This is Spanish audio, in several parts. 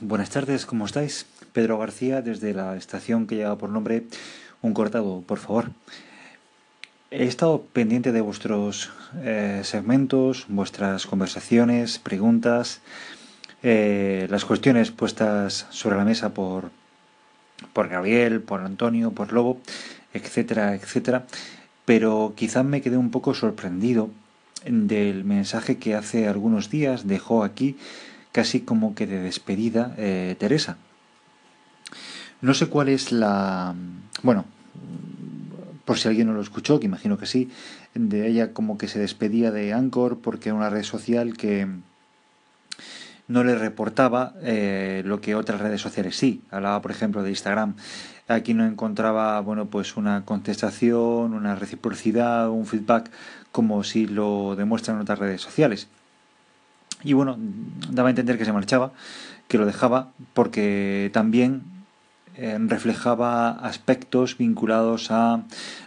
buenas tardes, ¿cómo estáis? Pedro García desde la estación que lleva por nombre Un Cortado, por favor. He estado pendiente de vuestros eh, segmentos, vuestras conversaciones, preguntas, eh, las cuestiones puestas sobre la mesa por, por Gabriel, por Antonio, por Lobo, etcétera, etcétera. Pero quizás me quedé un poco sorprendido del mensaje que hace algunos días dejó aquí casi como que de despedida eh, Teresa. No sé cuál es la... Bueno, por si alguien no lo escuchó, que imagino que sí, de ella como que se despedía de Anchor porque era una red social que no le reportaba eh, lo que otras redes sociales sí. Hablaba, por ejemplo, de Instagram. Aquí no encontraba, bueno, pues una contestación, una reciprocidad, un feedback como si lo demuestran otras redes sociales. Y bueno, daba a entender que se marchaba, que lo dejaba, porque también eh, reflejaba aspectos vinculados a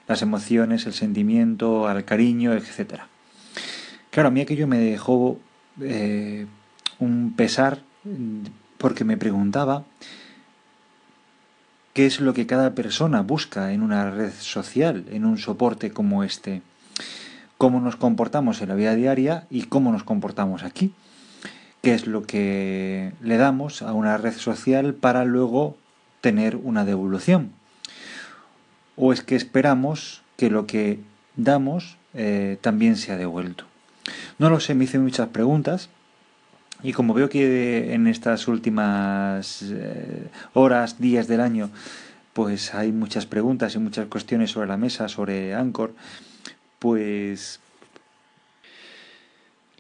las emociones, el sentimiento, al cariño, etc. Claro, a mí aquello me dejó eh, un pesar porque me preguntaba qué es lo que cada persona busca en una red social, en un soporte como este, cómo nos comportamos en la vida diaria y cómo nos comportamos aquí qué es lo que le damos a una red social para luego tener una devolución. O es que esperamos que lo que damos eh, también sea devuelto. No lo sé, me hice muchas preguntas y como veo que en estas últimas eh, horas, días del año, pues hay muchas preguntas y muchas cuestiones sobre la mesa, sobre Anchor, pues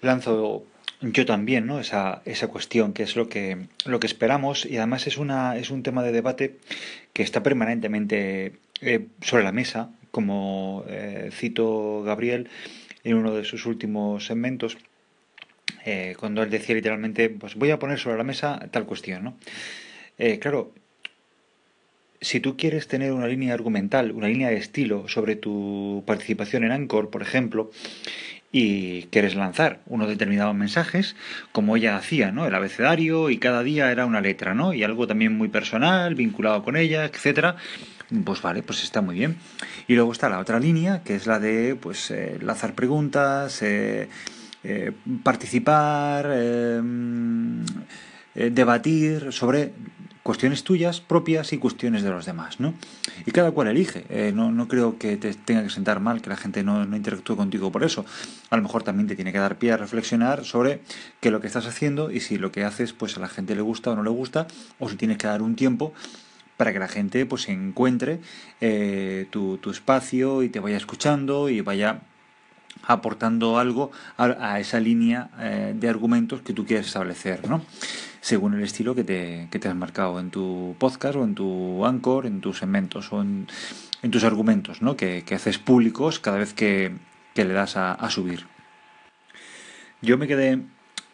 lanzo yo también, ¿no? Esa, esa cuestión, que es lo que, lo que esperamos, y además es, una, es un tema de debate que está permanentemente eh, sobre la mesa, como eh, cito Gabriel en uno de sus últimos segmentos, eh, cuando él decía literalmente, pues voy a poner sobre la mesa tal cuestión, ¿no? claro, si tú quieres tener una línea argumental, una línea de estilo sobre tu participación en Anchor, por ejemplo, y quieres lanzar unos determinados mensajes, como ella hacía, ¿no? El abecedario y cada día era una letra, ¿no? Y algo también muy personal, vinculado con ella, etcétera. Pues vale, pues está muy bien. Y luego está la otra línea, que es la de, pues, eh, lanzar preguntas, eh, eh, participar, debatir sobre cuestiones tuyas propias y cuestiones de los demás, ¿no? Y cada cual elige. Eh, no, no, creo que te tenga que sentar mal que la gente no, no, interactúe contigo por eso. A lo mejor también te tiene que dar pie a reflexionar sobre qué lo que estás haciendo y si lo que haces pues a la gente le gusta o no le gusta, o si tienes que dar un tiempo para que la gente pues encuentre eh, tu, tu espacio y te vaya escuchando y vaya aportando algo a, esa línea eh, de argumentos que tú quieres establecer, ¿no? Según el estilo que te, que te has marcado en tu podcast o en tu anchor, en tus segmentos o en, en tus argumentos ¿no? que, que, haces públicos cada vez que, que le das a, subir. Yo me quedé,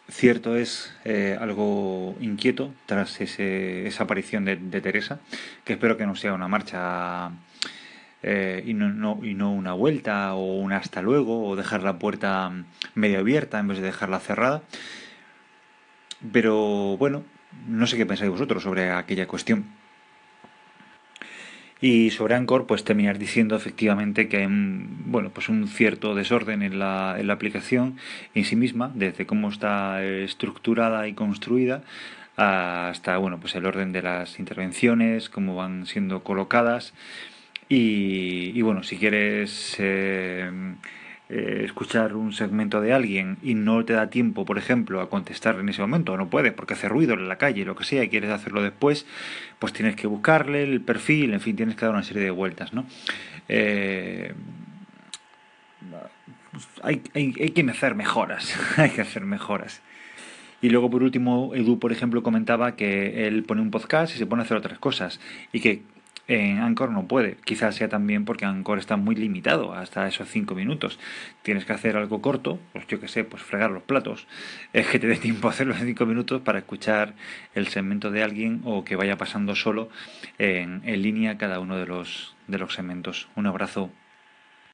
cierto es, eh, algo inquieto tras ese, esa aparición de, Teresa, que espero que no sea una marcha eh, y, no, y no una vuelta o un hasta luego o dejar la puerta medio abierta en vez de dejarla cerrada. Pero bueno, no sé qué pensáis vosotros sobre aquella cuestión. Y sobre Anchor, pues terminar diciendo efectivamente que hay un, bueno, pues un cierto desorden en la, en la aplicación en sí misma, desde cómo está estructurada y construida hasta bueno, pues el orden de las intervenciones, cómo van siendo colocadas y, bueno, si quieres eh, eh, escuchar un segmento de alguien y no te da tiempo, por ejemplo, a contestar en ese momento, o no puedes porque hace ruido en la calle, lo que sea, y quieres hacerlo después, pues tienes que buscarle el perfil, en fin, tienes que dar una serie de vueltas, ¿no? Eh, hay, hay, hay que hacer mejoras, hay que hacer mejoras. Y luego, por último, Edu, por ejemplo, comentaba que él pone un podcast y se pone a hacer otras cosas. Y que en Anchor no puede. Quizás sea también porque Anchor está muy limitado hasta esos 5 minutos. Tienes que hacer algo corto, pues yo que sé, pues fregar los platos. Es que te dé tiempo a hacerlo en 5 minutos para escuchar el segmento de alguien o que vaya pasando solo en, en línea cada uno de los, de los segmentos. Un abrazo.